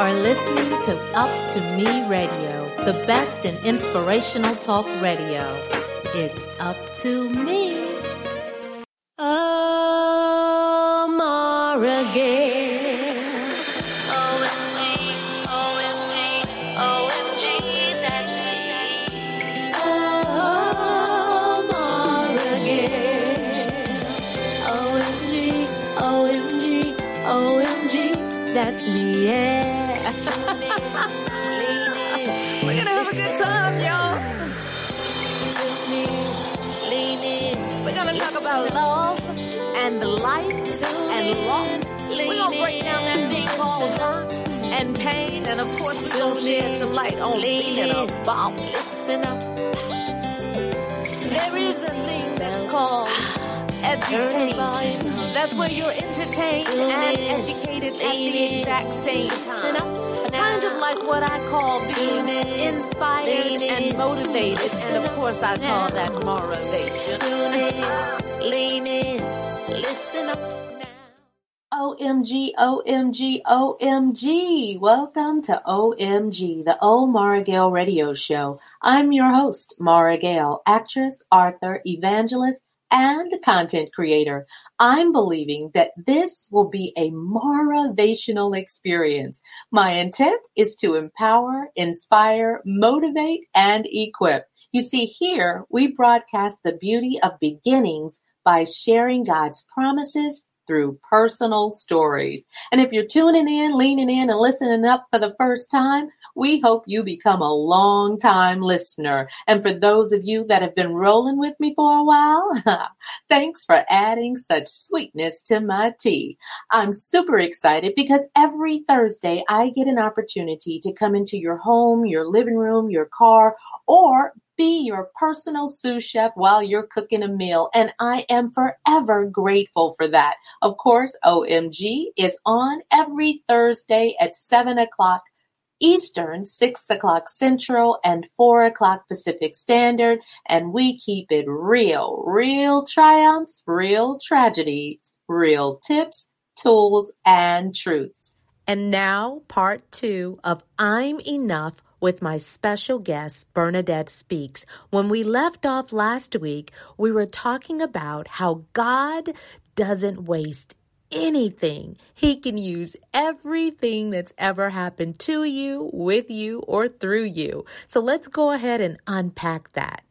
are listening to Up to Me Radio, the best in inspirational talk radio. It's up to me. Gale. OMG, OMG, OMG, that's me. Gale. OMG, OMG, OMG, that's me, yeah. A good time, y'all. We're gonna talk about love and life and loss. We're gonna break down that thing called hurt and pain, and of course, we're gonna shed some light on being a bomb. Listen up. There is a thing that's called education. That's where you're entertained and educated at the exact same time. Like what I call being inspired and motivated, and of course I call that motivation. Tune in, lean in, listen up now. OMG, OMG, OMG. Welcome to OMG, the O Maura Gale radio show. I'm your host, Mara Gale, actress, author, evangelist, and content creator. I'm believing that this will be a motivational experience. My intent is to empower, inspire, motivate, and equip. You see, here we broadcast the beauty of beginnings by sharing God's promises through personal stories. And if you're tuning in, leaning in, and listening up for the first time, we hope you become a long time listener. And for those of you that have been rolling with me for a while, thanks for adding such sweetness to my tea. I'm super excited because every Thursday I get an opportunity to come into your home, your living room, your car, or be your personal sous chef while you're cooking a meal, and I am forever grateful for that. Of course, OMG is on every Thursday at 7 o'clock Eastern, 6 o'clock Central, and 4 o'clock Pacific Standard, and we keep it real. Real triumphs, real tragedies, real tips, tools, and truths. And now, part two of I'm Enough with my special guest, Bernadette Speakes. When we left off last week, we were talking about how God doesn't waste anything. He can use everything that's ever happened to you, with you, or through you. So let's go ahead and unpack that.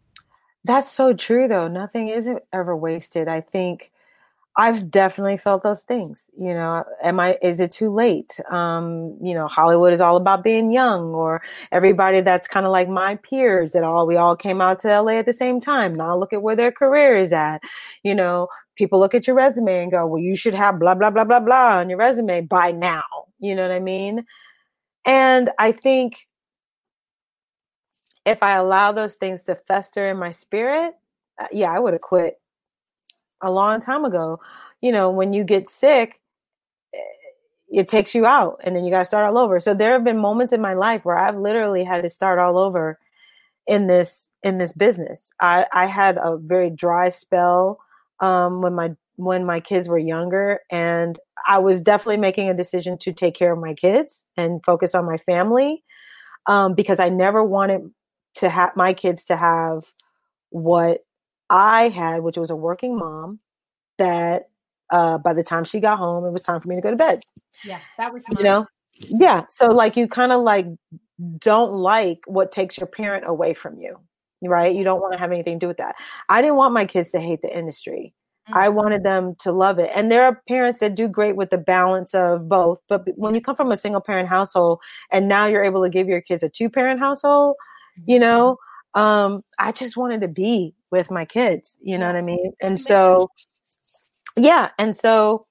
That's so true, though. Nothing isn't ever wasted. I think I've definitely felt those things. You know, am I? Is it too late? Um, you know, Hollywood is all about being young, or everybody that's kind of like my peers that all we all came out to LA at the same time. Now look at where their career is at. You know, people look at your resume and go, "Well, you should have blah blah blah blah blah on your resume by now." You know what I mean? And I think if I allow those things to fester in my spirit, uh, yeah, I would have quit a long time ago. You know, when you get sick, it takes you out and then you got to start all over. So there have been moments in my life where I've literally had to start all over in this in this business. I I had a very dry spell um when my when my kids were younger and I was definitely making a decision to take care of my kids and focus on my family um because I never wanted to have my kids to have what I had, which was a working mom that uh, by the time she got home, it was time for me to go to bed. Yeah, that was you know, yeah. So like you kind of like don't like what takes your parent away from you, right? You don't want to have anything to do with that. I didn't want my kids to hate the industry. Mm-hmm. I wanted them to love it. And there are parents that do great with the balance of both. But when you come from a single parent household and now you're able to give your kids a two parent household, mm-hmm. you know, um, I just wanted to be with my kids, you know what I mean? And so, yeah. And so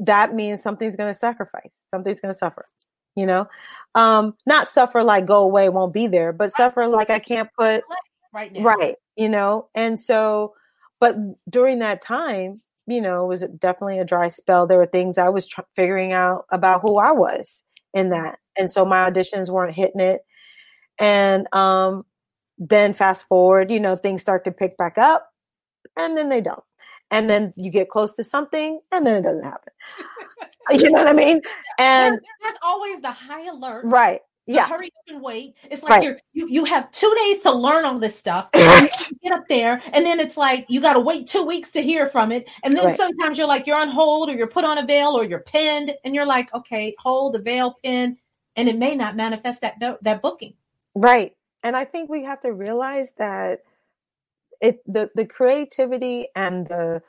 that means something's going to sacrifice, something's going to suffer, you know? Um, not suffer like go away, won't be there, but suffer like I can't put right now. Right. You know? And so, but during that time, you know, it was definitely a dry spell. There were things I was tr- figuring out about who I was in that. And so my auditions weren't hitting it. And um, then fast forward, you know, things start to pick back up and then they don't. and then you get close to something and then it doesn't happen. you know what I mean? And there, there's always the high alert. Right. Yeah. Hurry up and wait. It's like right. you're, you you have two days to learn all this stuff. get up there, and then it's like you got to wait two weeks to hear from it. And then right. sometimes you're like you're on hold, or you're put on avail, or you're pinned, and you're like, okay, hold the veil pin, and it may not manifest that that booking. Right. And I think we have to realize that it the the creativity and the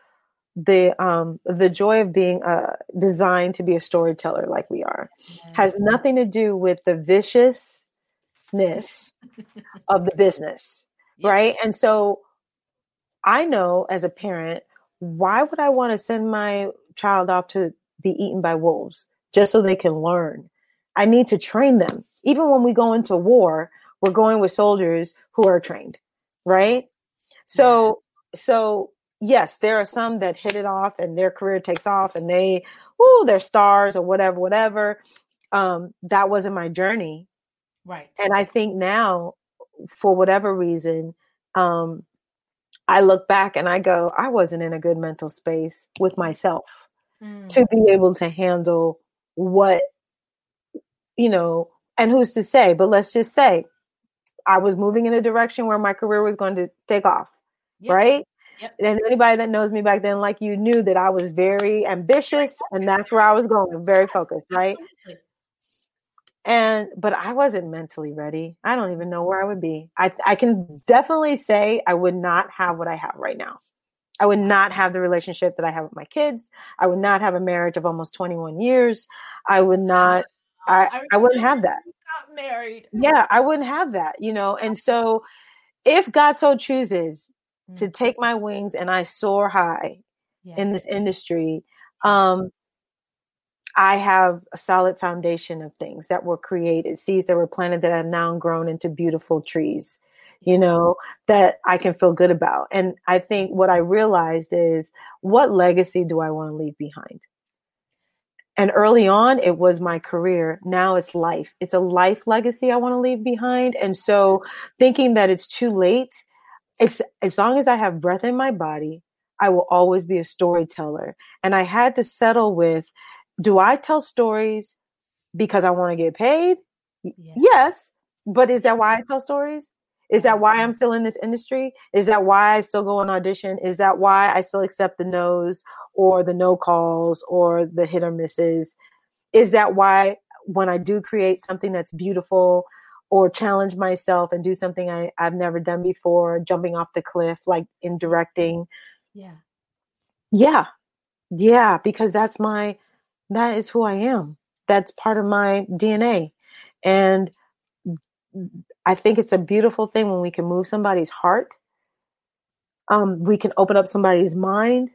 the um the joy of being uh designed to be a storyteller like we are yes. has nothing to do with the viciousness of the business right? And so i know as a parent why would i want to send my child off to be eaten by wolves just so they can learn? I need to train them. Even when we go into war we're going with soldiers who are trained right so so yes, there are some that hit it off and their career takes off and they, oh, they're stars or whatever, whatever. Um, that wasn't my journey. Right. And I think now, for whatever reason, um, I look back and I go, I wasn't in a good mental space with myself mm. to be able to handle what, you know, and who's to say, but let's just say I was moving in a direction where my career was going to take off. Yep. Right. Yep. And anybody that knows me back then, like you, knew that I was very ambitious, and that's where I was going, very focused, right? Absolutely. And but I wasn't mentally ready. I don't even know where I would be. I I can definitely say I would not have what I have right now. I would not have the relationship that I have with my kids. I would not have a marriage of almost 21 years. I would not I, I, I wouldn't have that. Got married. Yeah, I wouldn't have that, you know. And so if God so chooses to mm. take my wings and I soar high yeah. in this industry, um, I have a solid foundation of things that were created, seeds that were planted that have now grown into beautiful trees, you know, that I can feel good about. And I think what I realized is what legacy do I want to leave behind? And early on, it was my career. Now it's life. It's a life legacy I want to leave behind. And so thinking that it's too late as, as long as I have breath in my body, I will always be a storyteller. And I had to settle with do I tell stories because I want to get paid? Yeah. Yes. But is that why I tell stories? Is that why I'm still in this industry? Is that why I still go on audition? Is that why I still accept the no's or the no calls or the hit or misses? Is that why when I do create something that's beautiful, or challenge myself and do something I, I've never done before, jumping off the cliff, like in directing. Yeah. Yeah. Yeah. Because that's my, that is who I am. That's part of my DNA. And I think it's a beautiful thing when we can move somebody's heart. Um, we can open up somebody's mind.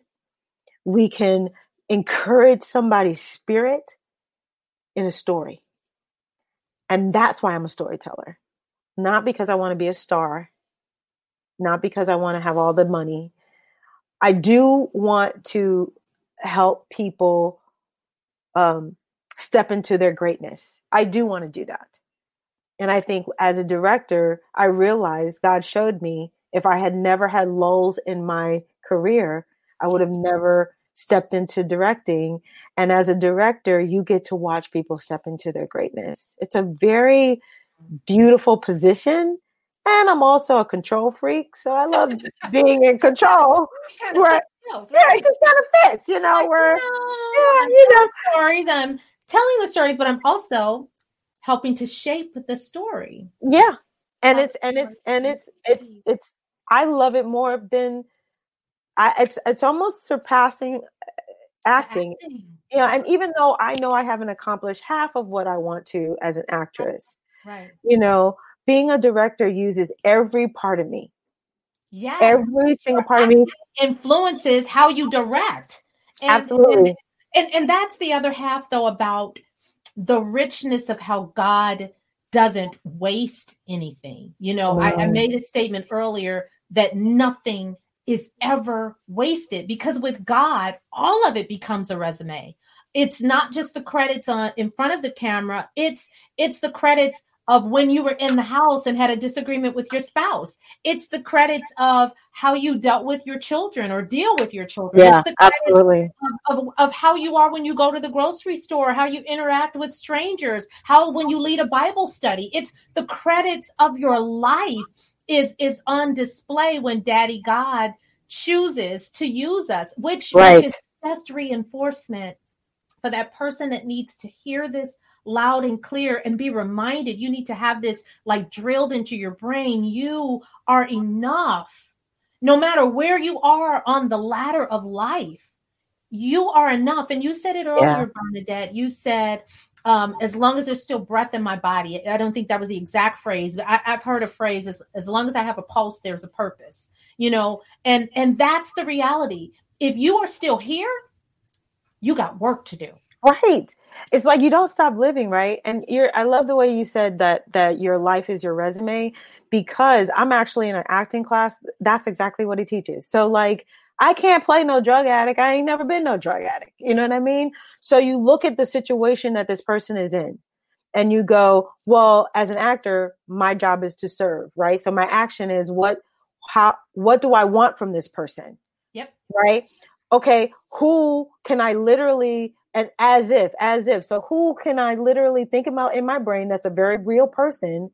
We can encourage somebody's spirit in a story. And that's why I'm a storyteller. Not because I want to be a star, not because I want to have all the money. I do want to help people um, step into their greatness. I do want to do that. And I think as a director, I realized God showed me if I had never had lulls in my career, I would have never stepped into directing. And as a director, you get to watch people step into their greatness. It's a very beautiful position. And I'm also a control freak, so I love being in control. Where, yeah, it just kind of fits, you know. Where, yeah, you know, stories. I'm telling the stories, but I'm also helping to shape the story. Yeah, and it's and it's and it's it's it's. I love it more than I, it's it's almost surpassing uh, acting. acting. Yeah, and even though I know I haven't accomplished half of what I want to as an actress, right? You know, being a director uses every part of me. Yeah, every single part of me influences how you direct. And, Absolutely, and, and and that's the other half though about the richness of how God doesn't waste anything. You know, I, I made a statement earlier that nothing is ever wasted because with God, all of it becomes a resume. It's not just the credits on in front of the camera, it's it's the credits of when you were in the house and had a disagreement with your spouse. It's the credits of how you dealt with your children or deal with your children. Yeah, absolutely. Of, of, of, how you are when you go to the grocery store, how you interact with strangers, how when you lead a Bible study. It's the credits of your life is is on display when Daddy God chooses to use us, which, right. which is just reinforcement for that person that needs to hear this loud and clear and be reminded you need to have this like drilled into your brain you are enough no matter where you are on the ladder of life you are enough and you said it earlier yeah. bernadette you said um, as long as there's still breath in my body. I don't think that was the exact phrase but I, have heard a phrase as, as long as i have a pulse there's a purpose you know? And and that's the reality. If you are still here you got work to do. Right. It's like you don't stop living right? And you're i love the way you said that that your life is your resume because i'm actually in an acting class. That's exactly what he teaches. So like i can't play no drug addict. I ain't never been no drug addict. You know what i mean? So you look at the situation that this person is in and you go well as an actor my job is to serve right? So my action is what how what do i want from this person? Yep. Right? Okay who can i literally and as if, as if. So who can I literally think about in my brain that's a very real person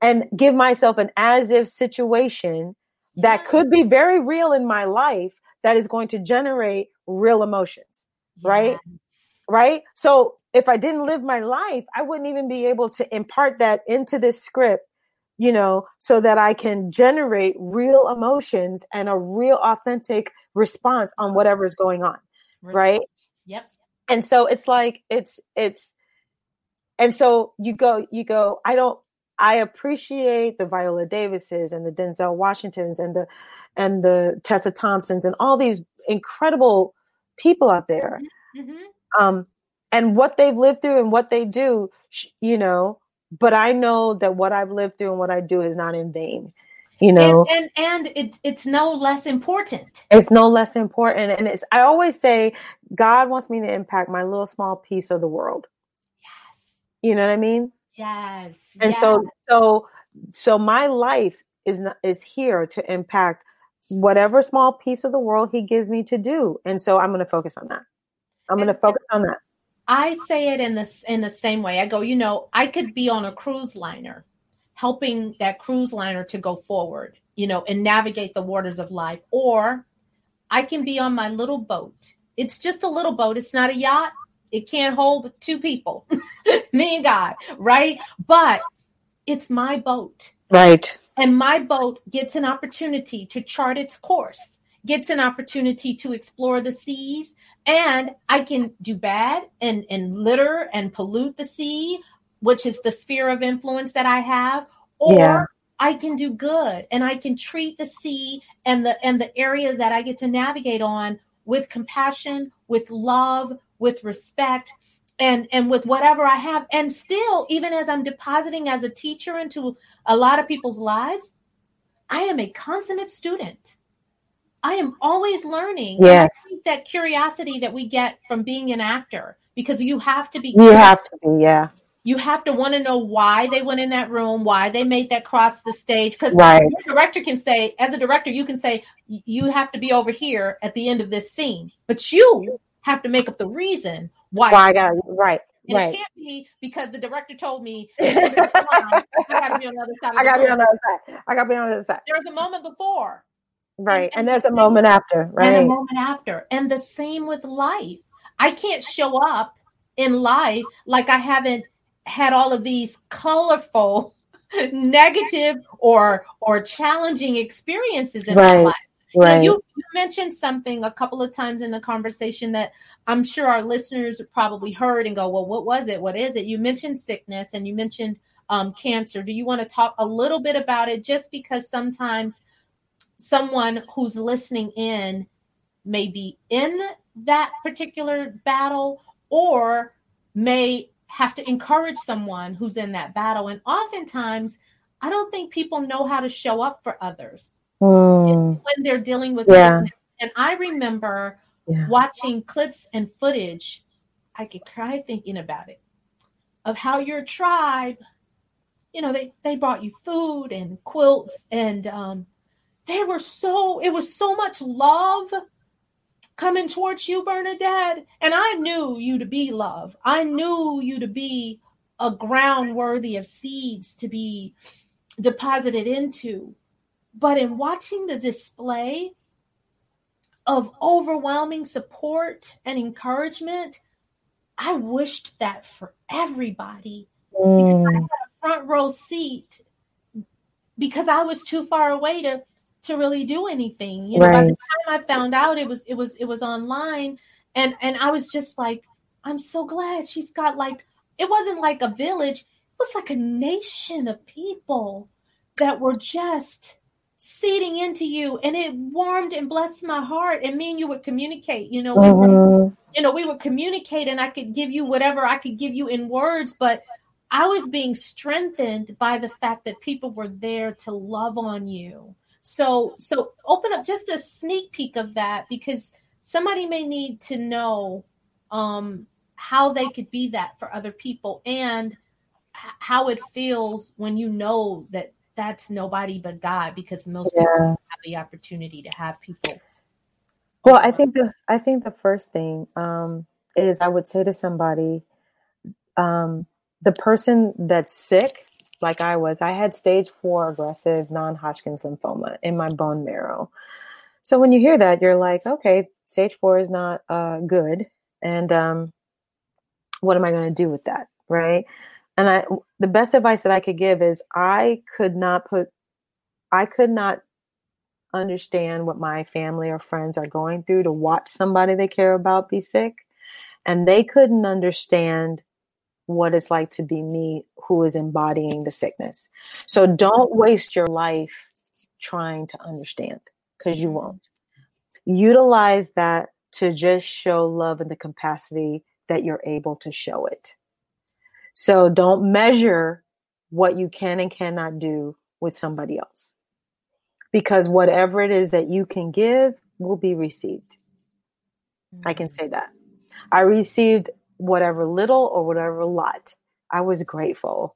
and give myself an as if situation that could be very real in my life that is going to generate real emotions, right? Right? So if I didn't live my life, I wouldn't even be able to impart that into this script, you know, so that I can generate real emotions and a real authentic response on whatever is going on. Right? Yep and so it's like it's it's and so you go you go i don't i appreciate the viola davises and the denzel washingtons and the and the tessa thompsons and all these incredible people out there. Mm-hmm. mm-hmm. um and what they've lived through and what they do you know but i know that what i've lived through and what i do is not in vain you know? and and, and it, it's no less important. It's no less important. And it's i always say god wants me to impact my little small piece of the world. Yes. You know what i mean yes and yes. so so so my life is not, is here to impact whatever small piece of the world he gives me to do and so i'm going to focus on that i'm going to focus on that i say it in this in the same way i go you know i could be on a cruise liner helping that cruise liner to go forward, you know, and navigate the waters of life. Or I can be on my little boat. It's just a little boat, it's not a yacht. It can't hold two people, me and God, right? But it's my boat. Right. And my boat gets an opportunity to chart its course, gets an opportunity to explore the seas, and I can do bad and, and litter and pollute the sea which is the sphere of influence that I have, or yeah. I can do good and I can treat the sea and the and the areas that I get to navigate on with compassion, with love, with respect, and and with whatever I have. And still, even as I'm depositing as a teacher into a lot of people's lives, I am a consummate student. I am always learning. Yes. that curiosity that we get from being an actor because you have to be. You have to be, yeah you have to want to know why they went in that room, why they made that cross the stage. Because right. the director can say, as a director, you can say, you have to be over here at the end of this scene, but you have to make up the reason why. Why I got right. And right. it can't be because the director told me I got to be on the other side. I got to be on the other side. I got to be on the other side. There's a moment before, right, and, and, and there's a moment after, right, and a moment after, and the same with life. I can't show up in life like I haven't had all of these colorful negative or or challenging experiences in right, my life. Right. You, you, mentioned something a couple of times in the conversation that I'm sure our listeners probably heard and go, well, what was it? What is it? You mentioned sickness and you mentioned um, cancer. Do you want to talk a little bit about it? Just because sometimes someone who's listening in may be in that particular battle or may have to encourage someone who's in that battle. And oftentimes, I don't think people know how to show up for others mm. when they're dealing with yeah. And I remember yeah. watching clips and footage. I could cry thinking about it of how your tribe you know, they they brought you food and quilts and um they were so it was so much love coming towards you, Bernadette. And I knew you to be love. I knew you to be a ground worthy of seeds to be deposited into. But in watching the display of overwhelming support and encouragement, I wished that for everybody mm. because I had a front row seat because I was too far away to to really do anything. You know, right. by the time I found out it was it was it was online and and I was just like, I'm so glad she's got like it wasn't like a village, it was like a nation of people that were just seeding into you and it warmed and blessed my heart and me and you would communicate you know we mm-hmm. were, you know we would communicate and i could give you whatever i could give you in words but i was being strengthened by the fact that people were there to love on you so so open up just a sneak peek of that because somebody may need to know um, how they could be that for other people and how it feels when you know that that's nobody but God because most yeah. people have the opportunity to have people. Well, I think the I think the first thing um, is I would say to somebody, um, the person that's sick like I was. I had stage four aggressive non Hodgkin's lymphoma in my bone marrow. So when you hear that, you're like, okay, stage four is not uh, good. And um, what am I going to do with that? Right. And I, the best advice that I could give is I could not put, I could not understand what my family or friends are going through to watch somebody they care about be sick. And they couldn't understand what it's like to be me who is embodying the sickness. So don't waste your life trying to understand because you won't. Utilize that to just show love in the capacity that you're able to show it. So don't measure what you can and cannot do with somebody else because whatever it is that you can give will be received. Mm-hmm. I can mm. say that. I received whatever little or whatever lot, I was grateful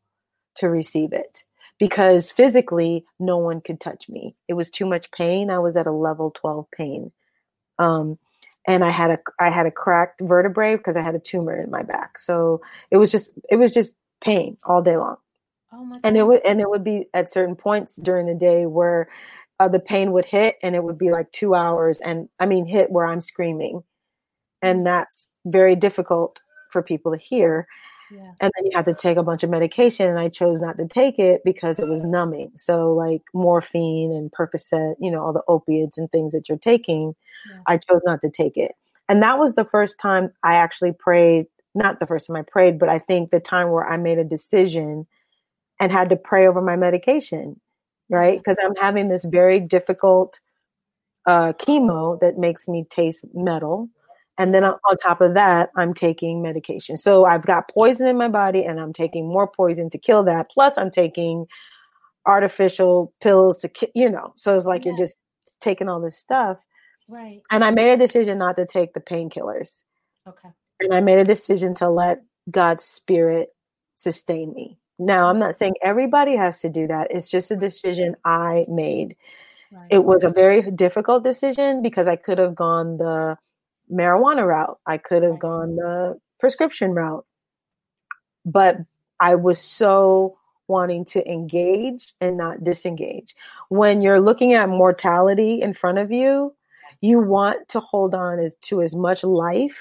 to receive it because physically no one could touch me. It was too much pain. I was at a level 12 pain. Um, and I had a I had a cracked vertebrae because I had a tumor in my back. So it was just it was just pain all day long. Oh my and it would and it would be at certain points during the day where uh, the pain would hit and it would be like two hours and I mean hit where I'm screaming, and that's very difficult for people to hear. Yeah. And then you have to take a bunch of medication, and I chose not to take it because it was numbing. So, like morphine and Percocet, you know, all the opiates and things that you're taking, yeah. I chose not to take it. And that was the first time I actually prayed. Not the first time I prayed, but I think the time where I made a decision and had to pray over my medication, right? Because I'm having this very difficult uh, chemo that makes me taste metal and then on top of that, I'm taking medication. So I've got poison in my body and I'm taking more poison to kill that. Plus, I'm taking artificial pills to, you know, so it's like yeah. you're just taking all this stuff. Right. And I made a decision not to take the painkillers. Okay. And I made a decision to let God's spirit sustain me. Now, I'm not saying everybody has to do that. It's just a decision I made. Right. It was a very difficult decision because I could have gone the marijuana route. I could have gone the prescription route. But I was so wanting to engage and not disengage. When you're looking at mortality in front of you, you want to hold on as to as much life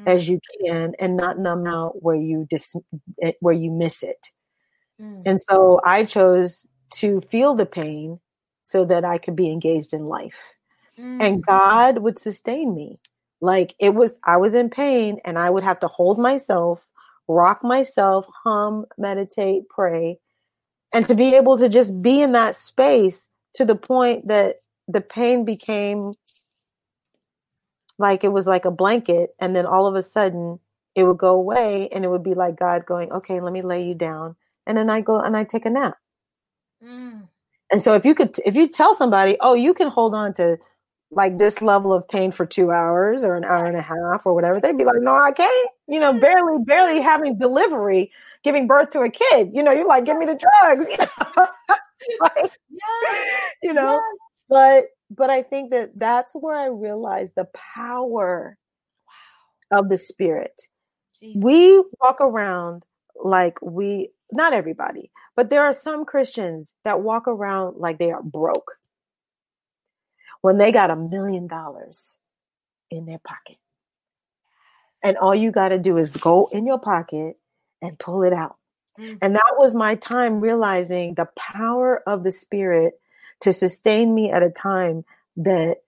mm. as you can and not numb out where you dis eh, where you miss it. Mm. And so I chose to feel the pain so that I could be engaged in life. Mm. And God would sustain me. Like it was, I was in pain and I would have to hold myself, rock myself, hum, meditate, pray. And to be able to just be in that space to the point that the pain became like it was like a blanket. And then all of a sudden it would go away and it would be like God going, okay, let me lay you down. And then I go and I take a nap. Mm. And so if you could, if you tell somebody, oh, you can hold on to like this level of pain for two hours or an hour and a half or whatever, they'd be like, no, I can't. You know, mm-hmm. barely, barely having delivery giving birth to a kid. You know, you're like, give me the drugs. You know, like, you know. Yes. But but I think that that's where I realized the power wow. of the spirit. Jesus. We walk around like we not everybody, but there are some Christians that walk around like they are broke when they got a million dollars in their pocket. And all you got to do is go in your pocket and pull it out. Mm-hmm. And that was my time realizing the power of the Spirit to sustain me at a time that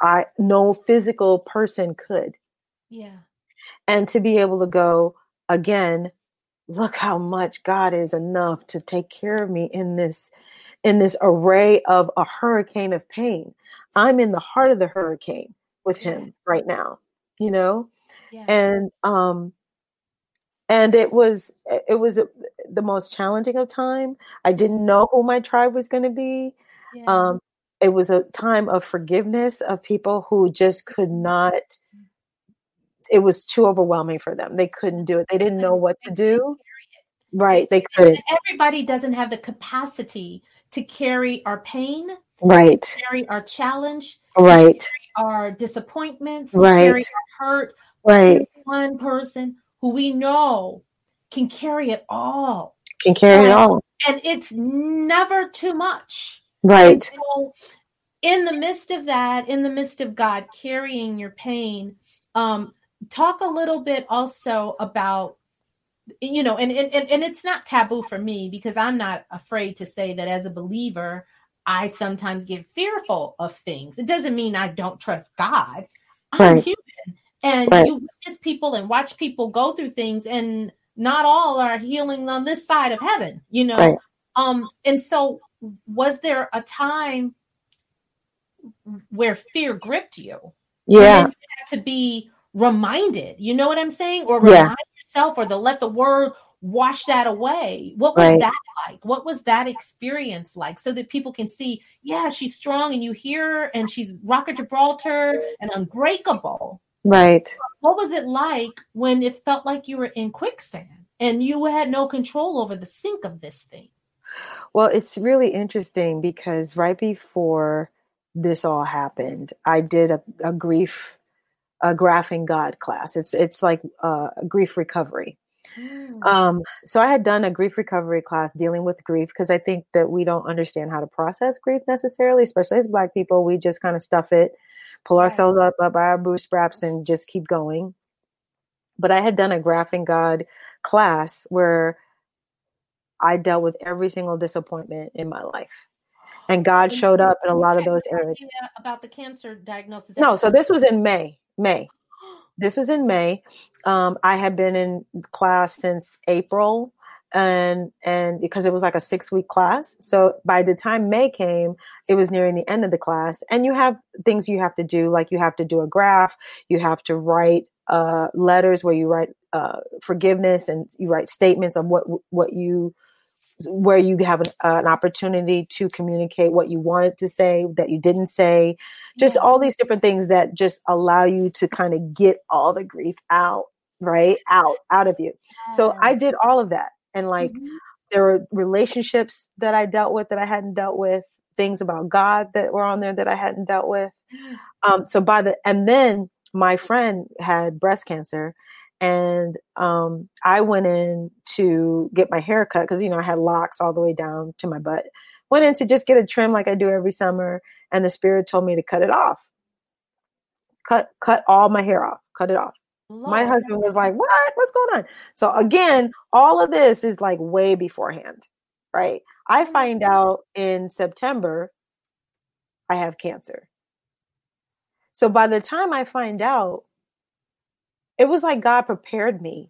I no physical person could. Yeah. And to be able to go again, look how much God is enough to take care of me in this in this array of a hurricane of pain. I'm in the heart of the hurricane with him right now, you know? Yeah. And um and it was it was the most challenging of time. I didn't know who my tribe was going to be. Yeah. Um it was a time of forgiveness of people who just could not it was too overwhelming for them. They couldn't do it. They didn't know what to do. Right. They couldn't. Everybody doesn't have the capacity to carry our pain, right? carry our challenge, right? our disappointments, right? carry our hurt. Right. One person who we know can carry it all. Can carry and, it all. And it's never too much. Right. So in the midst of that, in the midst of God carrying your pain, um, talk a little bit also about you know and, and and it's not taboo for me because i'm not afraid to say that as a believer i sometimes get fearful of things. It doesn't mean i don't trust god. I'm right. human and right. you witness people and watch people go through things and not all are healing on this side of heaven you know? Right. um and so was there a time where fear gripped you? Yeah. you to be reminded you know what i'm saying? Or remind yeah yourself or to let the word wash that away. What was right. that like? What was that experience like? So that people can see, yeah, she's strong and you hear her and she's rock of Gibraltar and unbreakable. Right. What was it like when it felt like you were in quicksand and you had no control over the sink of this thing? Well, it's really interesting because right before this all happened, I did a, a grief a graphing God class. It's it's like uh, grief recovery. Mm. Um, so I had done a grief recovery class dealing with grief because I think that we don't understand how to process grief necessarily, especially as Black people. We just kind of stuff it, pull ourselves up, up by our bootstraps, and just keep going. But I had done a graphing God class where I dealt with every single disappointment in my life and God showed up in a lot of those areas. About the cancer diagnosis. No, so this was in May. May. This was in May. Um, I had been in class since April, and and because it was like a six week class, so by the time May came, it was nearing the end of the class, and you have things you have to do, like you have to do a graph, you have to write uh, letters where you write uh, forgiveness and you write statements of what what you where you have an, uh, an, opportunity to communicate what you wanted to say that you didn't say just yeah. all these different things that just allow you to kind of get all the grief out right out out of you yeah. so i did all of that and like mm-hmm. there were relationships that i dealt with that i hadn't dealt with things about god that were on there that i hadn't dealt with um so by the and then my friend had breast cancer and um, I went in to get my hair cut because you know I had locks all the way down to my butt. Went in to just get a trim like I do every summer, and the spirit told me to cut it off. Cut cut all my hair off. Cut it off. Lord. My husband was like, "What? What's going on?" So again, all of this is like way beforehand, right? I find out in September I have cancer. So by the time I find out, it was like God prepared me.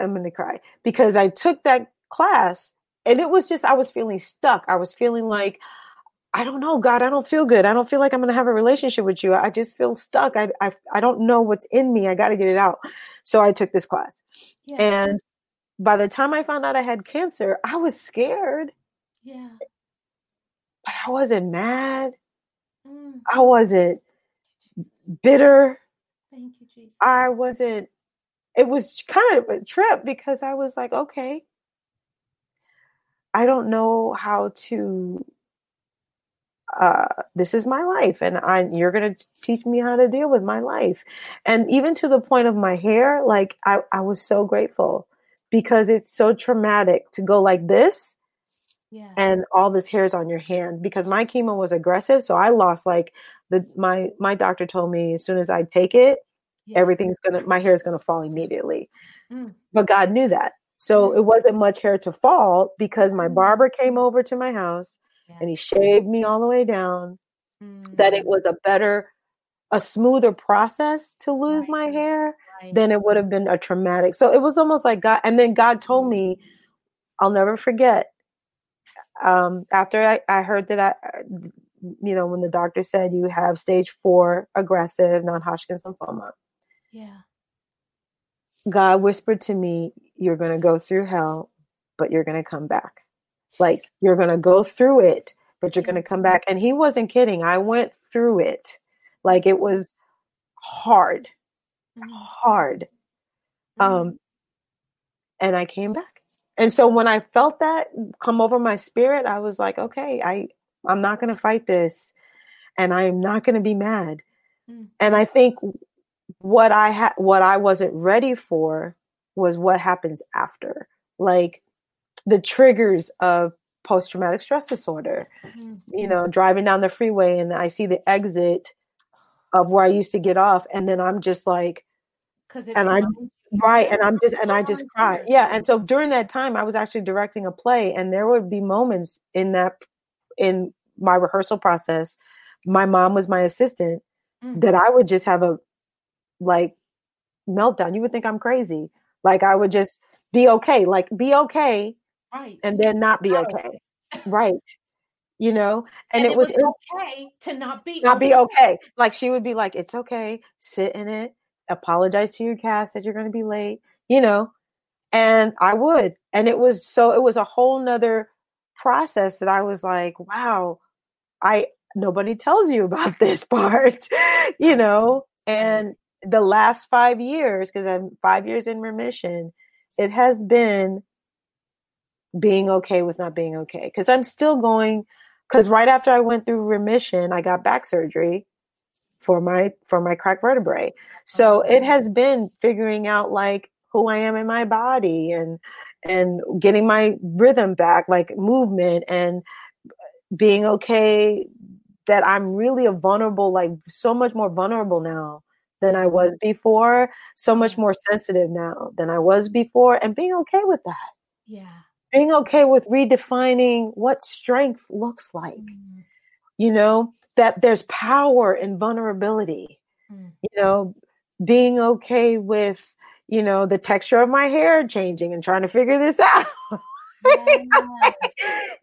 I'm going to cry because I took that class and it was just, I was feeling stuck. I was feeling like, I don't know, God, I don't feel good. I don't feel like I'm going to have a relationship with you. I just feel stuck. I, I, I don't know what's in me. I got to get it out. So I took this class. Yeah. And by the time I found out I had cancer, I was scared. Yeah. But I wasn't mad. Mm. I wasn't bitter. Thank you, Jesus. I wasn't it was kind of a trip because I was like, okay, I don't know how to uh, this is my life and I you're gonna teach me how to deal with my life. And even to the point of my hair, like I, I was so grateful because it's so traumatic to go like this yeah. and all this hair's on your hand because my chemo was aggressive. So I lost like the my my doctor told me as soon as I take it, yeah. everything's gonna my hair is gonna fall immediately. Mm. But God knew that. So mm. it wasn't much hair to fall because my mm. barber came over to my house yeah. and he shaved me all the way down. Mm. That it mm. was a better, a smoother process to lose right. my hair right. than it would have been a traumatic. So it was almost like God. And then God told me, I'll never forget. Um, after I, I heard that I, you know, when the doctor said you have stage four aggressive non-Hodgkin's lymphoma. Yeah. God whispered to me, You're going to go through hell, but you're going to come back. Like, you're going to go through it, but you're going to come back. And he wasn't kidding. I went through it. Like, it was hard, mm-hmm. hard. Mm-hmm. Um, and I came back. And so when I felt that come over my spirit, I was like, okay, I I'm not going to fight this and I am not going to be mad. Mm. And I think what I had what I wasn't ready for was what happens after. Like the triggers of post traumatic stress disorder. Mm-hmm. You know, driving down the freeway and I see the exit of where I used to get off and then I'm just like cuz and I right and I'm just and I just cry. Yeah, and so during that time I was actually directing a play and there would be moments in that in my rehearsal process. My mom was my assistant mm-hmm. that I would just have a like meltdown. You would think I'm crazy. Like I would just be okay, like be okay, right, and then not be okay, right. You know, and, and it, it, was, okay to not be not be okay. Like she would be like, "It's okay, sit in it, apologize to your cast that you're going to be late," you know, and I would, and it was so it was a whole nother process that I was like, "Wow, I nobody tells you about this part," you know, and the last five years, because I'm five years in remission, it has been being okay with not being okay. Because I'm still going. Because right after I went through remission, I got back surgery for my for my cracked vertebrae. So it has been figuring out like who I am in my body and and getting my rhythm back, like movement and being okay that I'm really a vulnerable, like so much more vulnerable now than I was before, so much more sensitive now than I was before, and being okay with that. Yeah. Being okay with redefining what strength looks like. Mm. You know, that there's power in vulnerability. Mm. You know, being okay with, you know, the texture of my hair changing and trying to figure this out.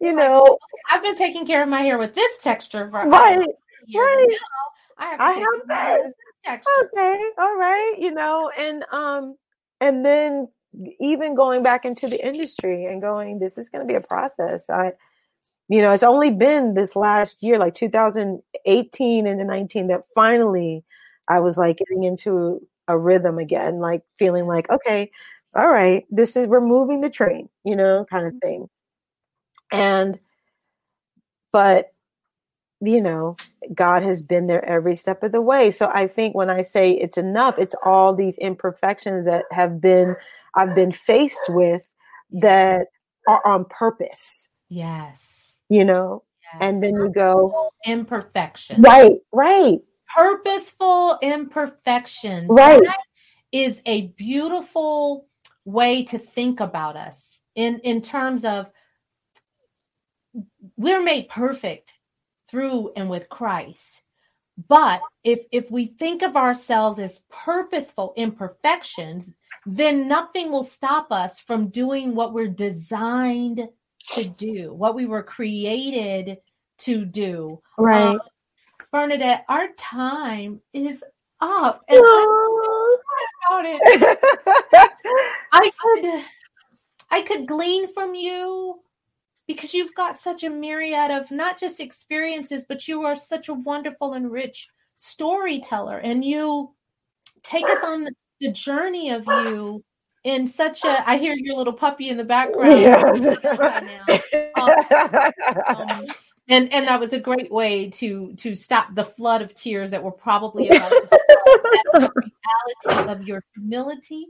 you know, I've been taking care of my hair with this texture for right, right. I have, I have that okay all right you know and um and then even going back into the industry and going this is going to be a process i you know it's only been this last year like 2018 and 19 that finally i was like getting into a rhythm again like feeling like okay all right this is we're moving the train you know kind of mm-hmm. thing and but you know, God has been there every step of the way. So I think when I say it's enough, it's all these imperfections that have been, I've been faced with that are on purpose. Yes. You know, yes. and then you go imperfection. Right, right. Purposeful imperfections. Right. That is a beautiful way to think about us in in terms of we're made perfect through and with Christ. But if if we think of ourselves as purposeful imperfections, then nothing will stop us from doing what we're designed to do, what we were created to do. Right. Um, Bernadette, our time is up. And about it. I could I could glean from you because you've got such a myriad of not just experiences, but you are such a wonderful and rich storyteller. And you take us on the journey of you in such a I hear your little puppy in the background. Yes. um, um, and and that was a great way to to stop the flood of tears that were probably about the reality of your humility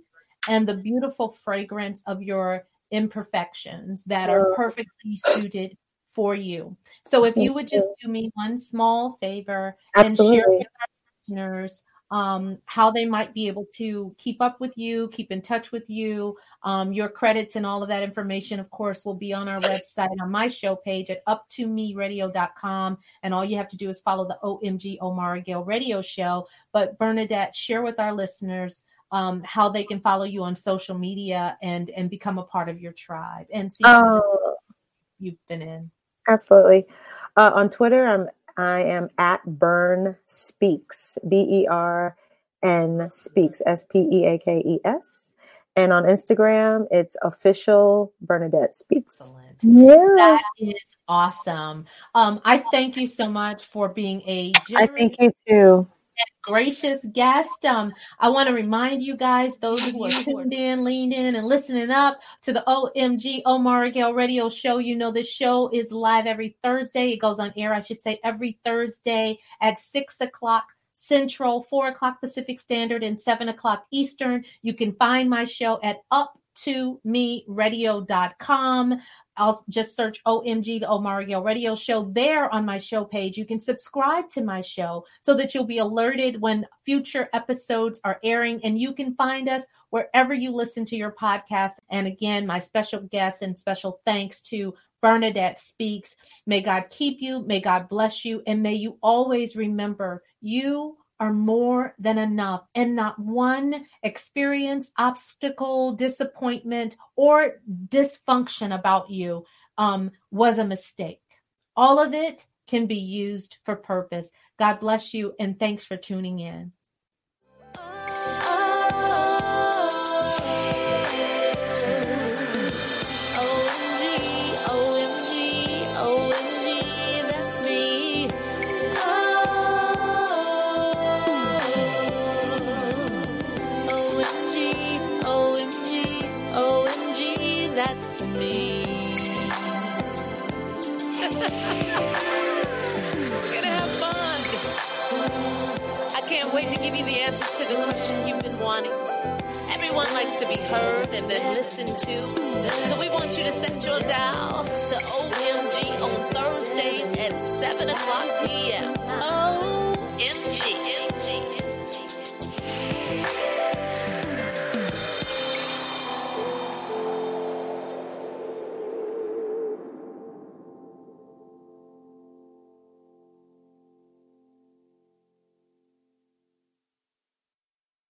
and the beautiful fragrance of your imperfections that are perfectly suited for you. So if you would just do me one small favor Absolutely. and share with our listeners um, how they might be able to keep up with you, keep in touch with you. Um, your credits and all of that information, of course, will be on our website on my show page at up2meradio.com. And all you have to do is follow the OMG Omar Gale radio show. But Bernadette, share with our listeners um, how they can follow you on social media and and become a part of your tribe and see oh, you've been in. Absolutely. Uh, on Twitter, I'm I am at Bern Speakes, B E R N Speaks, S P E A K E S. And on Instagram, it's official Bernadette Speakes. Excellent. Yeah. That is awesome. Um, I thank you so much for being a I thank you too gracious guest. Um, I want to remind you guys, those of you who tuned in, leaned in, and listening up to the OMG Omar Gale radio show, you know this show is live every Thursday. It goes on air, I should say, every Thursday at six o'clock. Central, 4 o'clock Pacific Standard, and 7 o'clock Eastern. You can find my show at up to me radio.com. I'll just search OMG, the Omar Gale Radio Show there on my show page. You can subscribe to my show so that you'll be alerted when future episodes are airing. And you can find us wherever you listen to your podcast. And again, my special guest and special thanks to Bernadette Speakes. May God keep you, may God bless you, and may you always remember you are more than enough, and not one experience, obstacle, disappointment, or dysfunction about you um, was a mistake. All of it can be used for purpose. God bless you, and thanks for tuning in. Give you the answers to the question you've been wanting. Everyone likes to be heard and then listened to. So we want you to set your dial to OMG on Thursdays at 7 o'clock p.m. OMG.